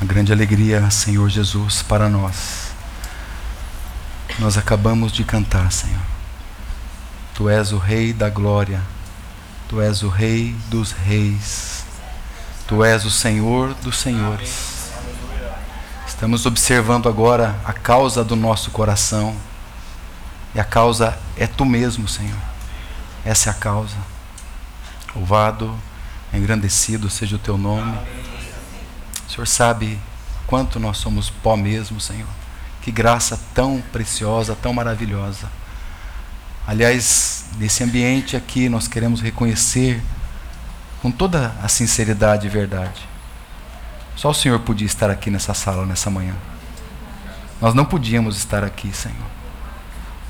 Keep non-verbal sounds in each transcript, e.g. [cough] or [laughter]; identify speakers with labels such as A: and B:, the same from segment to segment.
A: Uma grande alegria, Senhor Jesus, para nós. Nós acabamos de cantar, Senhor. Tu és o Rei da glória, Tu és o Rei dos reis, Tu és o Senhor dos senhores. Estamos observando agora a causa do nosso coração, e a causa é Tu mesmo, Senhor. Essa é a causa. Louvado, engrandecido seja o Teu nome. O Senhor sabe quanto nós somos pó mesmo, Senhor. Que graça tão preciosa, tão maravilhosa. Aliás, nesse ambiente aqui nós queremos reconhecer com toda a sinceridade e verdade. Só o Senhor podia estar aqui nessa sala nessa manhã. Nós não podíamos estar aqui, Senhor.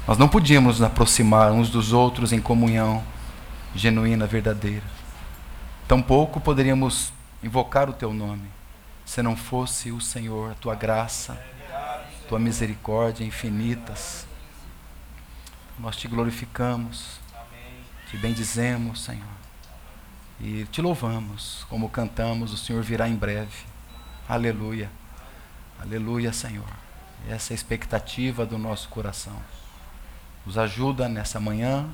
A: Nós não podíamos nos aproximar uns dos outros em comunhão genuína, verdadeira. Tampouco poderíamos invocar o teu nome se não fosse o Senhor, a tua graça, tua misericórdia infinitas. Nós te glorificamos, te bendizemos, Senhor, e te louvamos, como cantamos, o Senhor virá em breve. Aleluia, aleluia, Senhor. Essa é a expectativa do nosso coração. Nos ajuda nessa manhã,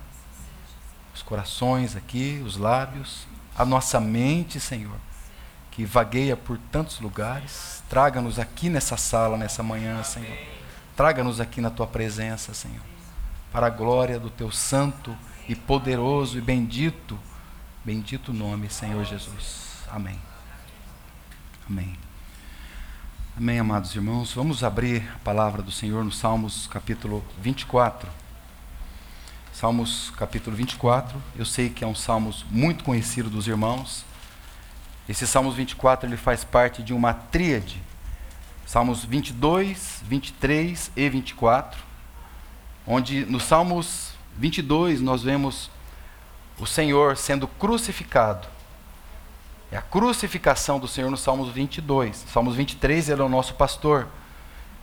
A: os corações aqui, os lábios, a nossa mente, Senhor que vagueia por tantos lugares. Traga-nos aqui nessa sala, nessa manhã, Senhor. Traga-nos aqui na tua presença, Senhor. Para a glória do teu santo e poderoso e bendito, bendito nome, Senhor Jesus. Amém. Amém. Amém, amados irmãos. Vamos abrir a palavra do Senhor no Salmos capítulo 24. Salmos capítulo 24. Eu sei que é um salmos muito conhecido dos irmãos. Esse Salmos 24 ele faz parte de uma tríade. Salmos 22, 23 e 24, onde no Salmos 22 nós vemos o Senhor sendo crucificado. É a crucificação do Senhor no Salmos 22. Salmos 23 ele é o nosso pastor.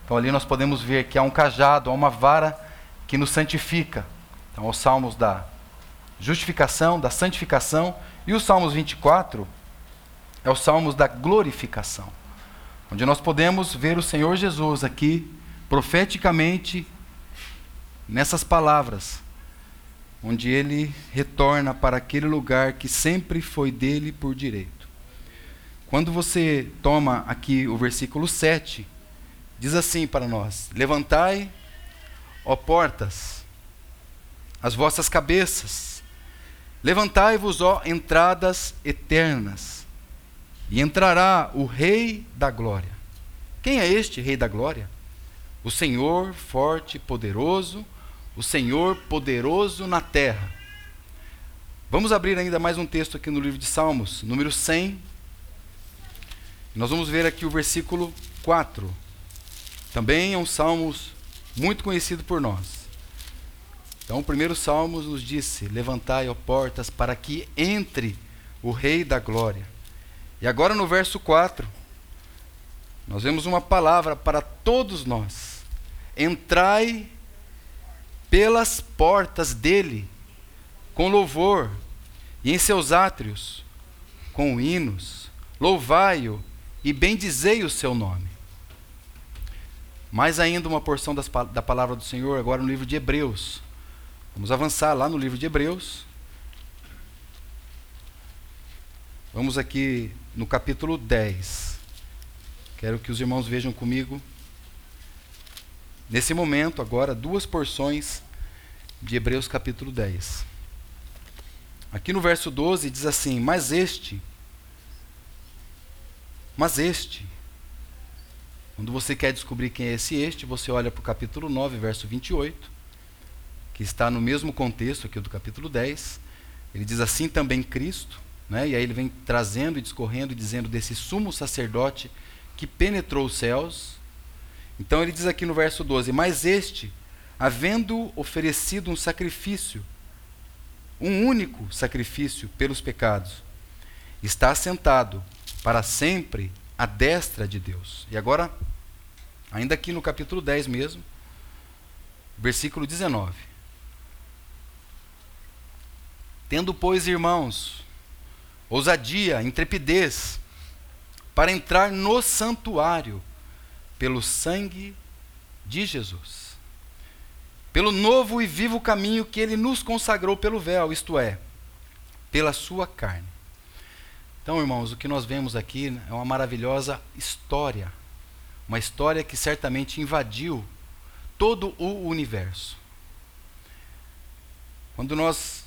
A: Então ali nós podemos ver que há um cajado, há uma vara que nos santifica. Então os salmos da justificação, da santificação e os salmos 24 é os salmos da glorificação, onde nós podemos ver o Senhor Jesus aqui, profeticamente, nessas palavras, onde ele retorna para aquele lugar que sempre foi dele por direito. Quando você toma aqui o versículo 7, diz assim para nós: Levantai, ó portas, as vossas cabeças, levantai-vos, ó entradas eternas e entrará o Rei da Glória. Quem é este Rei da Glória? O Senhor forte e poderoso, o Senhor poderoso na terra. Vamos abrir ainda mais um texto aqui no livro de Salmos, número 100. Nós vamos ver aqui o versículo 4. Também é um salmo muito conhecido por nós. Então, o primeiro salmo nos disse: Levantai, ó portas, para que entre o Rei da Glória. E agora no verso 4, nós vemos uma palavra para todos nós: entrai pelas portas dele com louvor, e em seus átrios com hinos, louvai-o e bendizei o seu nome. Mais ainda uma porção das, da palavra do Senhor, agora no livro de Hebreus. Vamos avançar lá no livro de Hebreus. Vamos aqui no capítulo 10. Quero que os irmãos vejam comigo. Nesse momento, agora, duas porções de Hebreus capítulo 10. Aqui no verso 12 diz assim: Mas este, mas este. Quando você quer descobrir quem é esse este, você olha para o capítulo 9, verso 28, que está no mesmo contexto aqui do capítulo 10. Ele diz assim também Cristo, né? E aí ele vem trazendo e discorrendo e dizendo desse sumo sacerdote que penetrou os céus. Então ele diz aqui no verso 12: Mas este, havendo oferecido um sacrifício, um único sacrifício pelos pecados, está assentado para sempre à destra de Deus. E agora, ainda aqui no capítulo 10 mesmo, versículo 19. Tendo, pois, irmãos, ousadia, intrepidez, para entrar no santuário pelo sangue de Jesus. Pelo novo e vivo caminho que ele nos consagrou pelo véu, isto é, pela sua carne. Então, irmãos, o que nós vemos aqui é uma maravilhosa história. Uma história que certamente invadiu todo o universo. Quando nós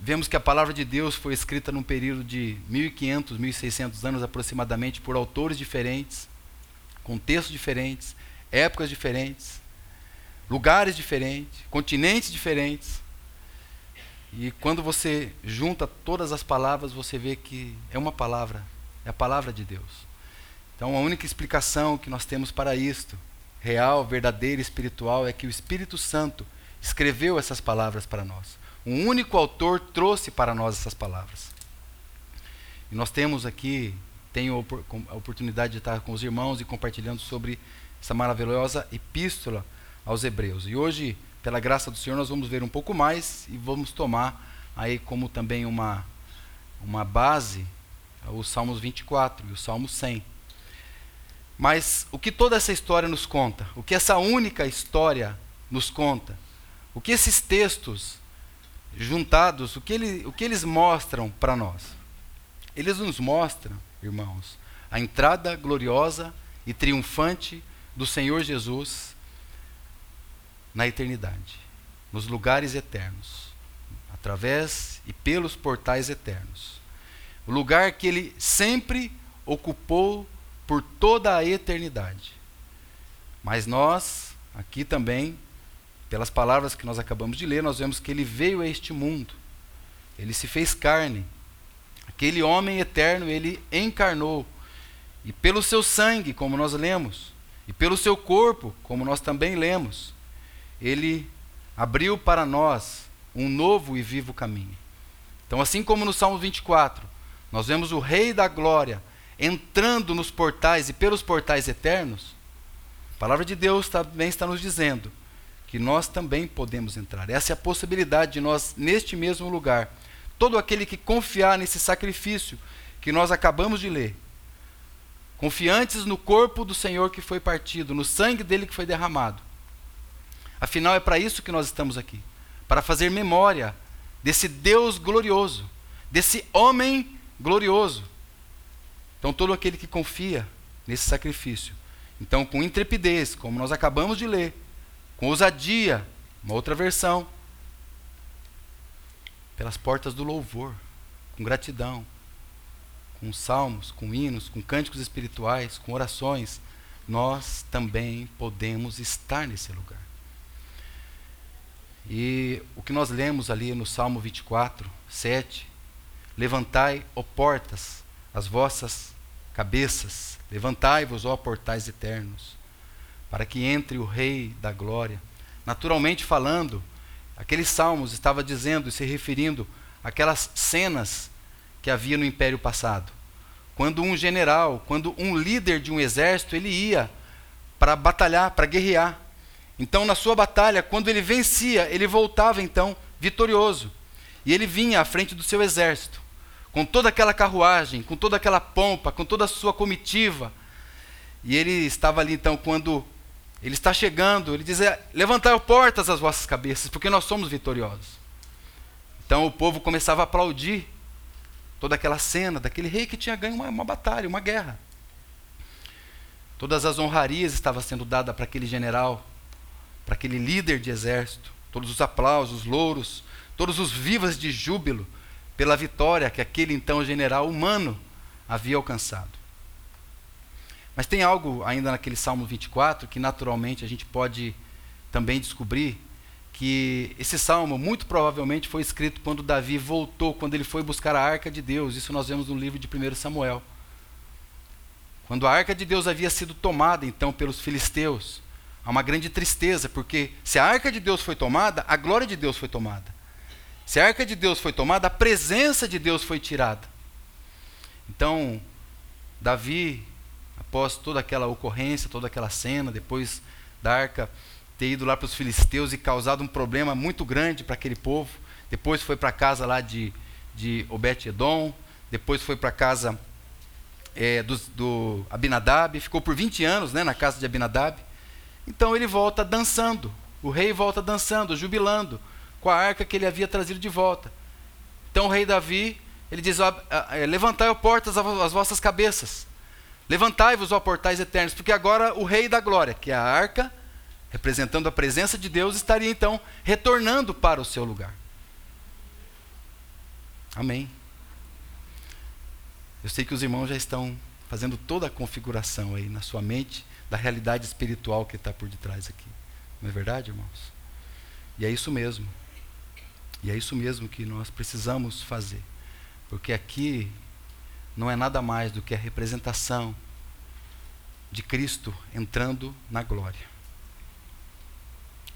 A: vemos que a palavra de Deus foi escrita num período de 1500, 1600 anos aproximadamente por autores diferentes, contextos diferentes, épocas diferentes, lugares diferentes, continentes diferentes. E quando você junta todas as palavras, você vê que é uma palavra, é a palavra de Deus. Então a única explicação que nós temos para isto, real, verdadeira, espiritual, é que o Espírito Santo escreveu essas palavras para nós. Um único autor trouxe para nós essas palavras. E nós temos aqui, tenho a oportunidade de estar com os irmãos e compartilhando sobre essa maravilhosa epístola aos Hebreus. E hoje, pela graça do Senhor, nós vamos ver um pouco mais e vamos tomar aí como também uma, uma base os Salmos 24 e o Salmo 100. Mas o que toda essa história nos conta? O que essa única história nos conta? O que esses textos juntados, o que, ele, o que eles mostram para nós? Eles nos mostram, irmãos, a entrada gloriosa e triunfante do Senhor Jesus na eternidade, nos lugares eternos, através e pelos portais eternos. O lugar que ele sempre ocupou por toda a eternidade. Mas nós, aqui também, pelas palavras que nós acabamos de ler, nós vemos que ele veio a este mundo. Ele se fez carne. Aquele homem eterno, ele encarnou. E pelo seu sangue, como nós lemos, e pelo seu corpo, como nós também lemos, ele abriu para nós um novo e vivo caminho. Então, assim como no Salmo 24, nós vemos o Rei da Glória entrando nos portais e pelos portais eternos, a palavra de Deus também está nos dizendo que nós também podemos entrar. Essa é a possibilidade de nós, neste mesmo lugar, todo aquele que confiar nesse sacrifício que nós acabamos de ler, confiantes no corpo do Senhor que foi partido, no sangue dele que foi derramado. Afinal, é para isso que nós estamos aqui para fazer memória desse Deus glorioso, desse homem glorioso. Então, todo aquele que confia nesse sacrifício, então, com intrepidez, como nós acabamos de ler, com ousadia, uma outra versão, pelas portas do louvor, com gratidão, com salmos, com hinos, com cânticos espirituais, com orações, nós também podemos estar nesse lugar. E o que nós lemos ali no Salmo 24, 7, levantai, ó portas, as vossas cabeças, levantai-vos, ó portais eternos, para que entre o Rei da Glória. Naturalmente falando, aqueles salmos estava dizendo e se referindo àquelas cenas que havia no império passado. Quando um general, quando um líder de um exército, ele ia para batalhar, para guerrear. Então, na sua batalha, quando ele vencia, ele voltava então vitorioso. E ele vinha à frente do seu exército, com toda aquela carruagem, com toda aquela pompa, com toda a sua comitiva. E ele estava ali então quando ele está chegando, ele diz: é, Levantai portas as vossas cabeças, porque nós somos vitoriosos. Então o povo começava a aplaudir toda aquela cena daquele rei que tinha ganho uma, uma batalha, uma guerra. Todas as honrarias estavam sendo dadas para aquele general, para aquele líder de exército, todos os aplausos, louros, todos os vivas de júbilo pela vitória que aquele então general humano havia alcançado. Mas tem algo ainda naquele Salmo 24 que naturalmente a gente pode também descobrir que esse salmo muito provavelmente foi escrito quando Davi voltou, quando ele foi buscar a arca de Deus. Isso nós vemos no livro de 1 Samuel. Quando a arca de Deus havia sido tomada então pelos filisteus, há uma grande tristeza, porque se a arca de Deus foi tomada, a glória de Deus foi tomada. Se a arca de Deus foi tomada, a presença de Deus foi tirada. Então, Davi após toda aquela ocorrência, toda aquela cena, depois da arca ter ido lá para os filisteus e causado um problema muito grande para aquele povo. Depois foi para a casa lá de, de Obed-Edom, depois foi para a casa é, do, do Abinadab, ficou por 20 anos né, na casa de Abinadab. Então ele volta dançando, o rei volta dançando, jubilando, com a arca que ele havia trazido de volta. Então o rei Davi, ele diz: é, Levantai, ó portas, as vossas cabeças, levantai-vos, ó portais eternos, porque agora o rei da glória, que é a arca, representando a presença de Deus, estaria então retornando para o seu lugar. Amém. Eu sei que os irmãos já estão fazendo toda a configuração aí na sua mente da realidade espiritual que está por detrás aqui. Não é verdade, irmãos? E é isso mesmo. E é isso mesmo que nós precisamos fazer. Porque aqui não é nada mais do que a representação de Cristo entrando na glória.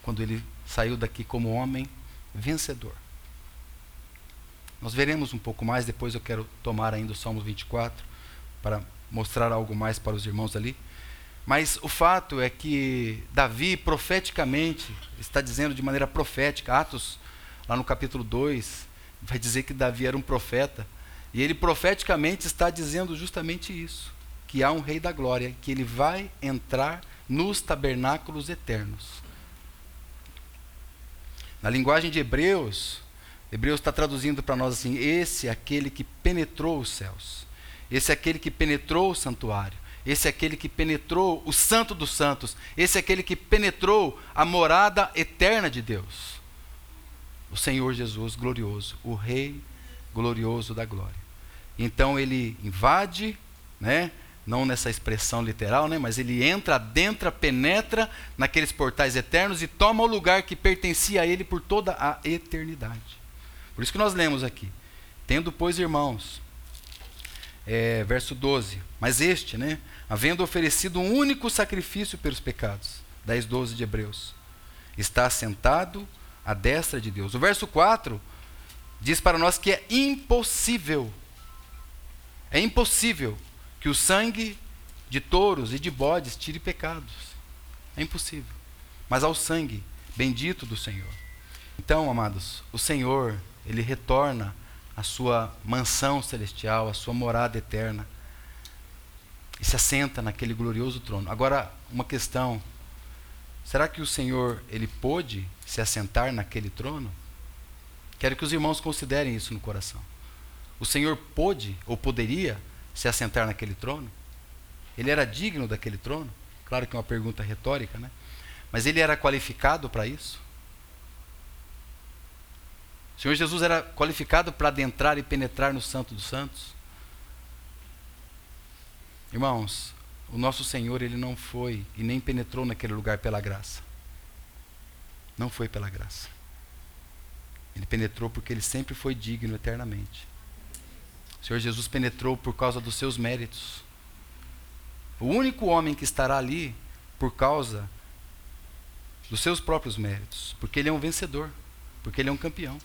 A: Quando ele saiu daqui como homem vencedor. Nós veremos um pouco mais, depois eu quero tomar ainda o Salmo 24 para mostrar algo mais para os irmãos ali. Mas o fato é que Davi profeticamente está dizendo de maneira profética, Atos, lá no capítulo 2, vai dizer que Davi era um profeta, e ele profeticamente está dizendo justamente isso, que há um rei da glória, que ele vai entrar nos tabernáculos eternos. Na linguagem de Hebreus, Hebreus está traduzindo para nós assim: esse é aquele que penetrou os céus, esse é aquele que penetrou o santuário, esse é aquele que penetrou o santo dos santos, esse é aquele que penetrou a morada eterna de Deus. O Senhor Jesus glorioso, o Rei glorioso da glória. Então ele invade, né? não nessa expressão literal, né? mas ele entra, adentra, penetra naqueles portais eternos e toma o lugar que pertencia a ele por toda a eternidade. Por isso que nós lemos aqui. Tendo, pois, irmãos, é, verso 12. Mas este, né, havendo oferecido um único sacrifício pelos pecados, 10, 12 de Hebreus, está assentado à destra de Deus. O verso 4 diz para nós que é impossível, é impossível que o sangue de touros e de bodes tire pecados. É impossível. Mas ao sangue bendito do Senhor. Então, amados, o Senhor ele retorna à sua mansão celestial, à sua morada eterna. E se assenta naquele glorioso trono. Agora, uma questão: será que o Senhor ele pôde se assentar naquele trono? Quero que os irmãos considerem isso no coração. O Senhor pôde ou poderia se assentar naquele trono? Ele era digno daquele trono? Claro que é uma pergunta retórica, né? Mas ele era qualificado para isso? O Senhor Jesus era qualificado para adentrar e penetrar no Santo dos Santos. Irmãos, o nosso Senhor, ele não foi e nem penetrou naquele lugar pela graça. Não foi pela graça. Ele penetrou porque ele sempre foi digno eternamente. O Senhor Jesus penetrou por causa dos seus méritos. O único homem que estará ali por causa dos seus próprios méritos, porque ele é um vencedor, porque ele é um campeão.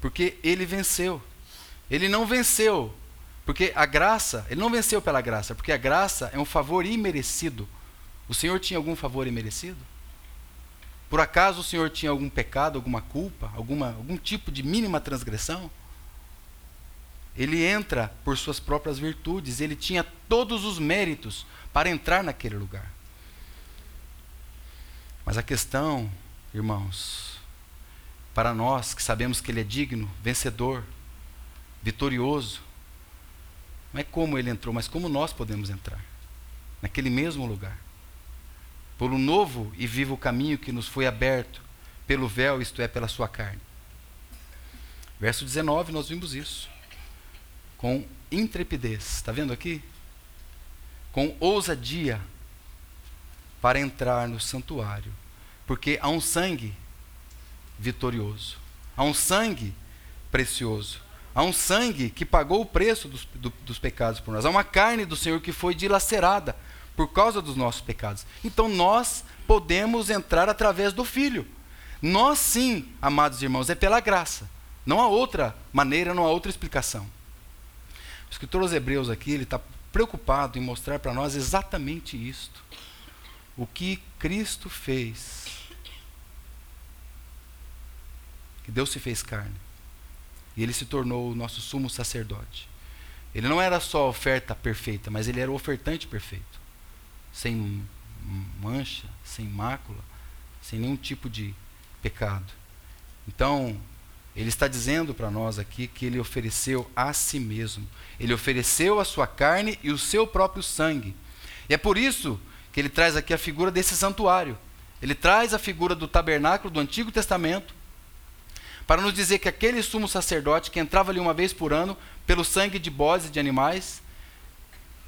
A: Porque ele venceu. Ele não venceu porque a graça, ele não venceu pela graça, porque a graça é um favor imerecido. O Senhor tinha algum favor imerecido? Por acaso o Senhor tinha algum pecado, alguma culpa, alguma, algum tipo de mínima transgressão? Ele entra por suas próprias virtudes, ele tinha todos os méritos para entrar naquele lugar. Mas a questão, irmãos, para nós que sabemos que Ele é digno, vencedor, vitorioso. Não é como Ele entrou, mas como nós podemos entrar naquele mesmo lugar. Um novo e vivo caminho que nos foi aberto pelo véu, isto é, pela sua carne. Verso 19, nós vimos isso. Com intrepidez, está vendo aqui? Com ousadia para entrar no santuário. Porque há um sangue vitorioso. Há um sangue precioso. Há um sangue que pagou o preço dos, do, dos pecados por nós. Há uma carne do Senhor que foi dilacerada por causa dos nossos pecados. Então nós podemos entrar através do Filho. Nós sim, amados irmãos, é pela graça. Não há outra maneira, não há outra explicação. O escritor aos Hebreus aqui, ele está preocupado em mostrar para nós exatamente isto. O que Cristo fez que Deus se fez carne. E ele se tornou o nosso sumo sacerdote. Ele não era só a oferta perfeita, mas ele era o ofertante perfeito. Sem mancha, sem mácula, sem nenhum tipo de pecado. Então, ele está dizendo para nós aqui que ele ofereceu a si mesmo. Ele ofereceu a sua carne e o seu próprio sangue. E é por isso que ele traz aqui a figura desse santuário. Ele traz a figura do tabernáculo do Antigo Testamento para nos dizer que aquele sumo sacerdote que entrava ali uma vez por ano pelo sangue de bodes e de animais,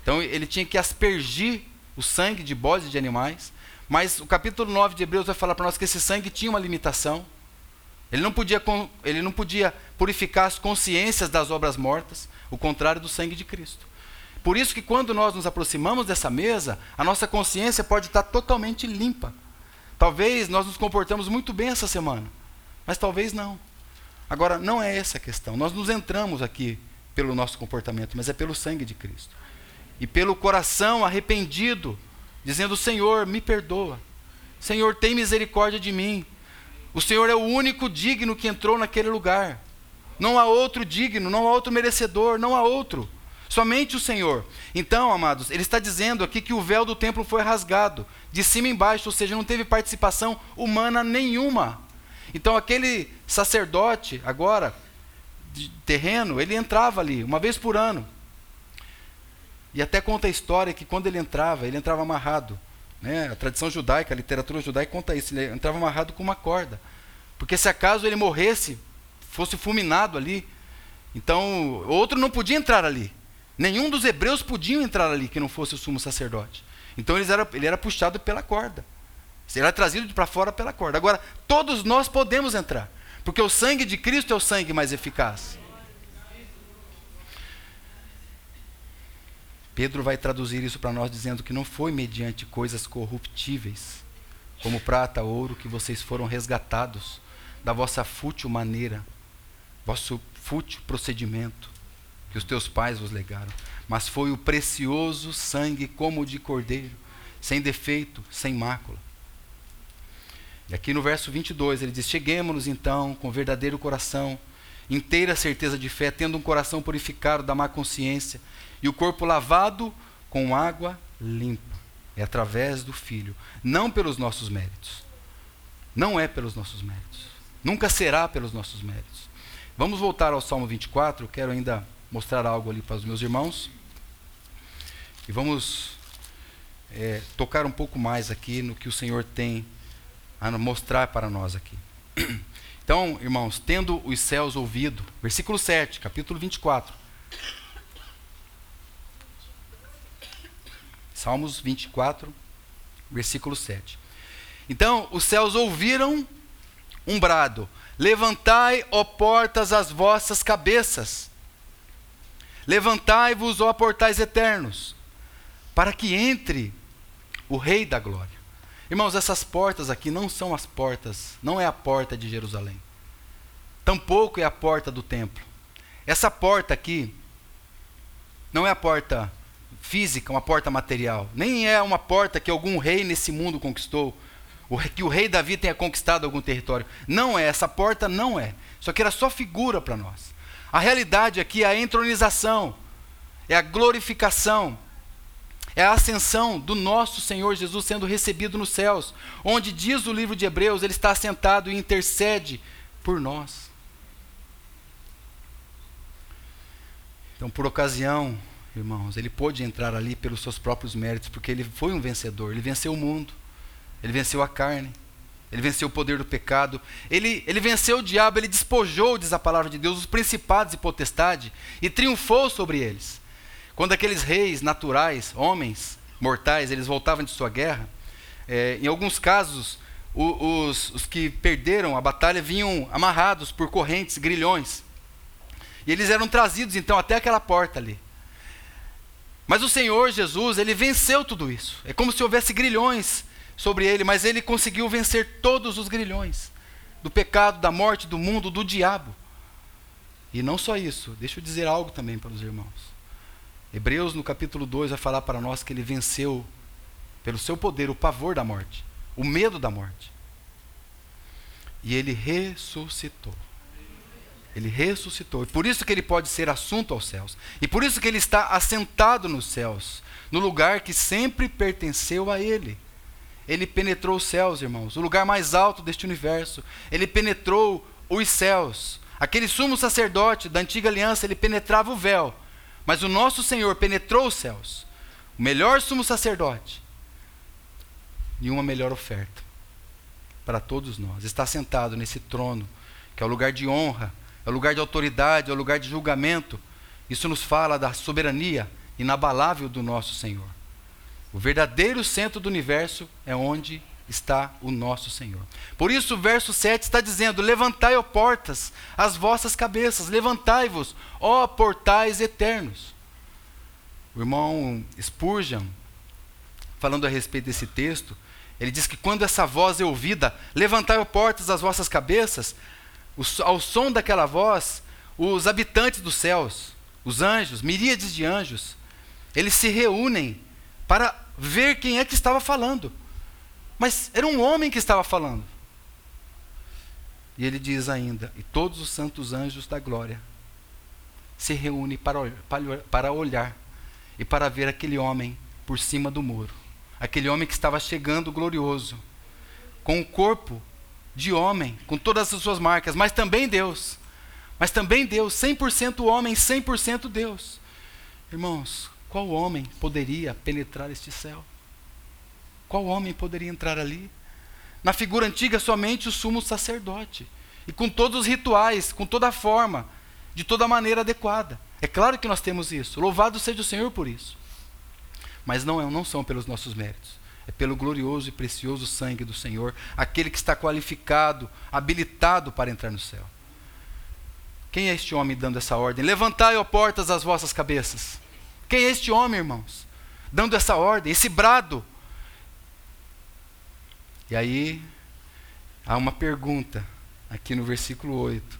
A: então ele tinha que aspergir o sangue de bodes e de animais, mas o capítulo 9 de Hebreus vai falar para nós que esse sangue tinha uma limitação. Ele não, podia, ele não podia purificar as consciências das obras mortas, o contrário do sangue de Cristo. Por isso que quando nós nos aproximamos dessa mesa, a nossa consciência pode estar totalmente limpa. Talvez nós nos comportamos muito bem essa semana, mas talvez não. Agora, não é essa a questão. Nós nos entramos aqui pelo nosso comportamento, mas é pelo sangue de Cristo. E pelo coração arrependido, dizendo: Senhor, me perdoa. Senhor, tem misericórdia de mim. O Senhor é o único digno que entrou naquele lugar. Não há outro digno, não há outro merecedor, não há outro. Somente o Senhor. Então, amados, ele está dizendo aqui que o véu do templo foi rasgado, de cima embaixo, ou seja, não teve participação humana nenhuma. Então, aquele sacerdote, agora, terreno, ele entrava ali, uma vez por ano. E até conta a história que quando ele entrava, ele entrava amarrado. Né? A tradição judaica, a literatura judaica conta isso. Ele entrava amarrado com uma corda. Porque se acaso ele morresse, fosse fulminado ali, então outro não podia entrar ali. Nenhum dos hebreus podiam entrar ali que não fosse o sumo sacerdote. Então era, ele era puxado pela corda. Ele era trazido para fora pela corda. Agora, todos nós podemos entrar. Porque o sangue de Cristo é o sangue mais eficaz. Pedro vai traduzir isso para nós dizendo que não foi mediante coisas corruptíveis, como prata, ouro, que vocês foram resgatados da vossa fútil maneira, vosso fútil procedimento que os teus pais vos legaram, mas foi o precioso sangue como de cordeiro, sem defeito, sem mácula. E aqui no verso 22 ele diz: Cheguemos-nos então com verdadeiro coração, inteira certeza de fé, tendo um coração purificado da má consciência e o corpo lavado com água limpa. É através do Filho, não pelos nossos méritos. Não é pelos nossos méritos. Nunca será pelos nossos méritos. Vamos voltar ao Salmo 24. Eu quero ainda mostrar algo ali para os meus irmãos. E vamos é, tocar um pouco mais aqui no que o Senhor tem a mostrar para nós aqui. [clears throat] Então, irmãos, tendo os céus ouvido, versículo 7, capítulo 24. Salmos 24, versículo 7. Então, os céus ouviram um brado: Levantai, ó portas, as vossas cabeças. Levantai-vos, ó portais eternos, para que entre o Rei da Glória. Irmãos, essas portas aqui não são as portas, não é a porta de Jerusalém. Tampouco é a porta do templo. Essa porta aqui não é a porta física, uma porta material. Nem é uma porta que algum rei nesse mundo conquistou. Que o rei Davi tenha conquistado algum território. Não é, essa porta não é. Isso aqui era só figura para nós. A realidade aqui é a entronização, é a glorificação, é a ascensão do nosso Senhor Jesus sendo recebido nos céus, onde diz o livro de Hebreus, ele está assentado e intercede por nós. Então, por ocasião, irmãos, ele pôde entrar ali pelos seus próprios méritos, porque ele foi um vencedor, ele venceu o mundo, ele venceu a carne, ele venceu o poder do pecado, ele, ele venceu o diabo, ele despojou, diz a palavra de Deus, os principados e potestade e triunfou sobre eles. Quando aqueles reis naturais, homens mortais, eles voltavam de sua guerra, é, em alguns casos, o, os, os que perderam a batalha vinham amarrados por correntes, grilhões. E eles eram trazidos então até aquela porta ali. Mas o Senhor Jesus, ele venceu tudo isso. É como se houvesse grilhões sobre ele, mas ele conseguiu vencer todos os grilhões do pecado, da morte, do mundo, do diabo. E não só isso, deixa eu dizer algo também para os irmãos. Hebreus, no capítulo 2, vai falar para nós que ele venceu, pelo seu poder, o pavor da morte, o medo da morte. E ele ressuscitou. Ele ressuscitou. E por isso que ele pode ser assunto aos céus. E por isso que ele está assentado nos céus, no lugar que sempre pertenceu a ele. Ele penetrou os céus, irmãos, o lugar mais alto deste universo. Ele penetrou os céus. Aquele sumo sacerdote da antiga aliança, ele penetrava o véu. Mas o nosso Senhor penetrou os céus. O melhor sumo sacerdote. E uma melhor oferta para todos nós. Está sentado nesse trono, que é o lugar de honra, é o lugar de autoridade, é o lugar de julgamento. Isso nos fala da soberania inabalável do nosso Senhor. O verdadeiro centro do universo é onde está o nosso Senhor. Por isso, o verso 7 está dizendo: Levantai, ó portas, as vossas cabeças, levantai-vos, ó portais eternos. O irmão Spurgeon, falando a respeito desse texto, ele diz que quando essa voz é ouvida, levantai, ó portas, as vossas cabeças, ao som daquela voz, os habitantes dos céus, os anjos, miríades de anjos, eles se reúnem para ver quem é que estava falando. Mas era um homem que estava falando. E ele diz ainda: E todos os santos anjos da glória se reúnem para, para olhar e para ver aquele homem por cima do muro. Aquele homem que estava chegando glorioso, com o corpo de homem, com todas as suas marcas, mas também Deus. Mas também Deus, 100% homem, 100% Deus. Irmãos, qual homem poderia penetrar este céu? Qual homem poderia entrar ali? Na figura antiga, somente o sumo sacerdote. E com todos os rituais, com toda a forma, de toda maneira adequada. É claro que nós temos isso. Louvado seja o Senhor por isso. Mas não, é, não são pelos nossos méritos. É pelo glorioso e precioso sangue do Senhor, aquele que está qualificado, habilitado para entrar no céu. Quem é este homem dando essa ordem? Levantai, ó portas, as vossas cabeças. Quem é este homem, irmãos? Dando essa ordem, esse brado e aí, há uma pergunta aqui no versículo 8: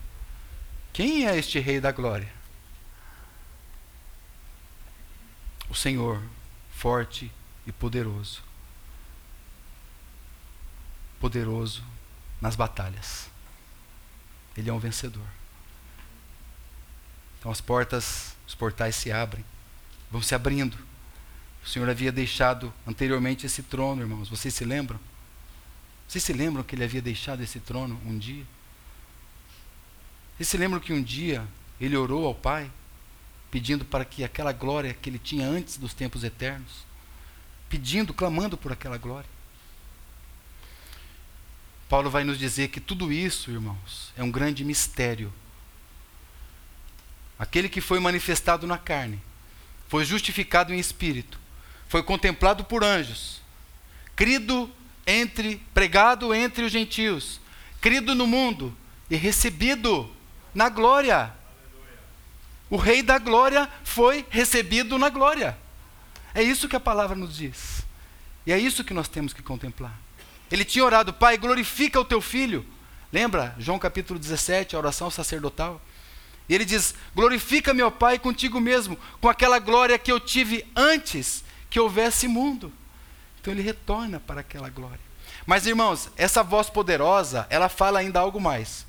A: Quem é este Rei da Glória? O Senhor, forte e poderoso. Poderoso nas batalhas. Ele é um vencedor. Então as portas, os portais se abrem, vão se abrindo. O Senhor havia deixado anteriormente esse trono, irmãos. Vocês se lembram? Vocês se lembram que ele havia deixado esse trono um dia? Vocês se lembram que um dia ele orou ao Pai, pedindo para que aquela glória que ele tinha antes dos tempos eternos, pedindo, clamando por aquela glória? Paulo vai nos dizer que tudo isso, irmãos, é um grande mistério. Aquele que foi manifestado na carne, foi justificado em espírito, foi contemplado por anjos, crido entre pregado entre os gentios, crido no mundo e recebido na glória. O rei da glória foi recebido na glória. É isso que a palavra nos diz. E é isso que nós temos que contemplar. Ele tinha orado, Pai, glorifica o teu filho. Lembra? João capítulo 17, a oração sacerdotal. E ele diz: Glorifica, meu Pai, contigo mesmo, com aquela glória que eu tive antes que houvesse mundo. Então ele retorna para aquela glória. Mas irmãos, essa voz poderosa, ela fala ainda algo mais.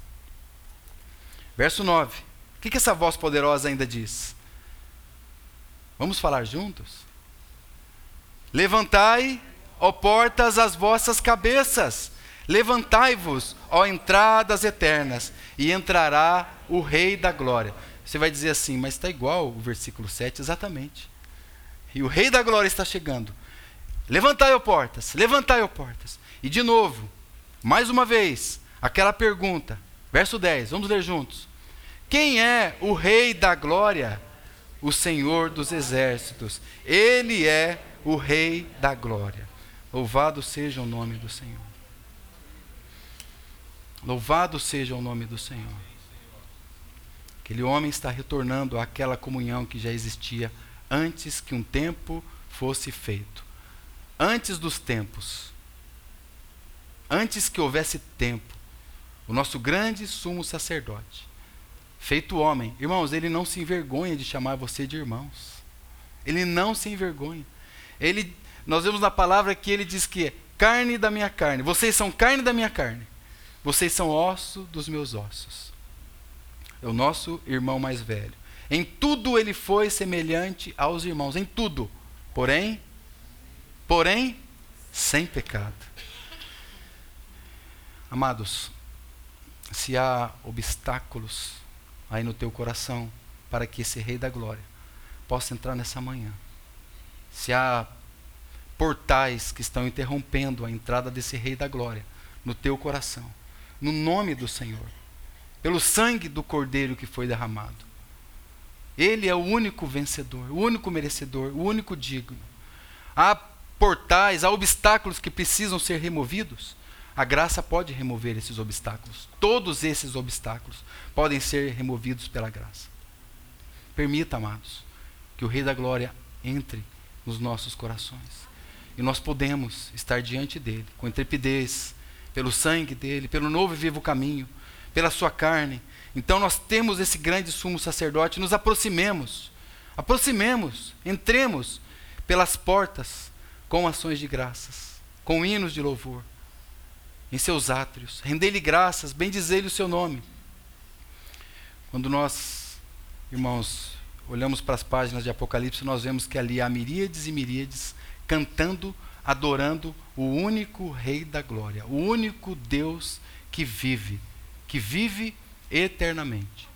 A: Verso 9. O que, que essa voz poderosa ainda diz? Vamos falar juntos? Levantai, ó portas, as vossas cabeças. Levantai-vos, ó entradas eternas, e entrará o Rei da Glória. Você vai dizer assim, mas está igual o versículo 7, exatamente. E o Rei da Glória está chegando. Levantai, ó portas, levantai, ó portas. E de novo, mais uma vez, aquela pergunta, verso 10, vamos ler juntos. Quem é o Rei da Glória? O Senhor dos Exércitos. Ele é o Rei da Glória. Louvado seja o nome do Senhor. Louvado seja o nome do Senhor. Aquele homem está retornando àquela comunhão que já existia antes que um tempo fosse feito antes dos tempos, antes que houvesse tempo, o nosso grande sumo sacerdote, feito homem, irmãos, ele não se envergonha de chamar você de irmãos. Ele não se envergonha. Ele, nós vemos na palavra que ele diz que é carne da minha carne. Vocês são carne da minha carne. Vocês são osso dos meus ossos. é o nosso irmão mais velho. Em tudo ele foi semelhante aos irmãos, em tudo. Porém, porém, sem pecado. Amados, se há obstáculos aí no teu coração para que esse Rei da Glória possa entrar nessa manhã, se há portais que estão interrompendo a entrada desse Rei da Glória no teu coração, no nome do Senhor, pelo sangue do Cordeiro que foi derramado. Ele é o único vencedor, o único merecedor, o único digno. Há portais, há obstáculos que precisam ser removidos. A graça pode remover esses obstáculos. Todos esses obstáculos podem ser removidos pela graça. Permita, amados, que o Rei da Glória entre nos nossos corações. E nós podemos estar diante dele com intrepidez, pelo sangue dele, pelo novo e vivo caminho, pela sua carne. Então nós temos esse grande sumo sacerdote, nos aproximemos, aproximemos, entremos pelas portas com ações de graças, com hinos de louvor, em seus átrios. Render-lhe graças, bendizer-lhe o seu nome. Quando nós, irmãos, olhamos para as páginas de Apocalipse, nós vemos que ali há miríades e miríades cantando, adorando o único Rei da Glória, o único Deus que vive, que vive eternamente.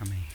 A: Amém.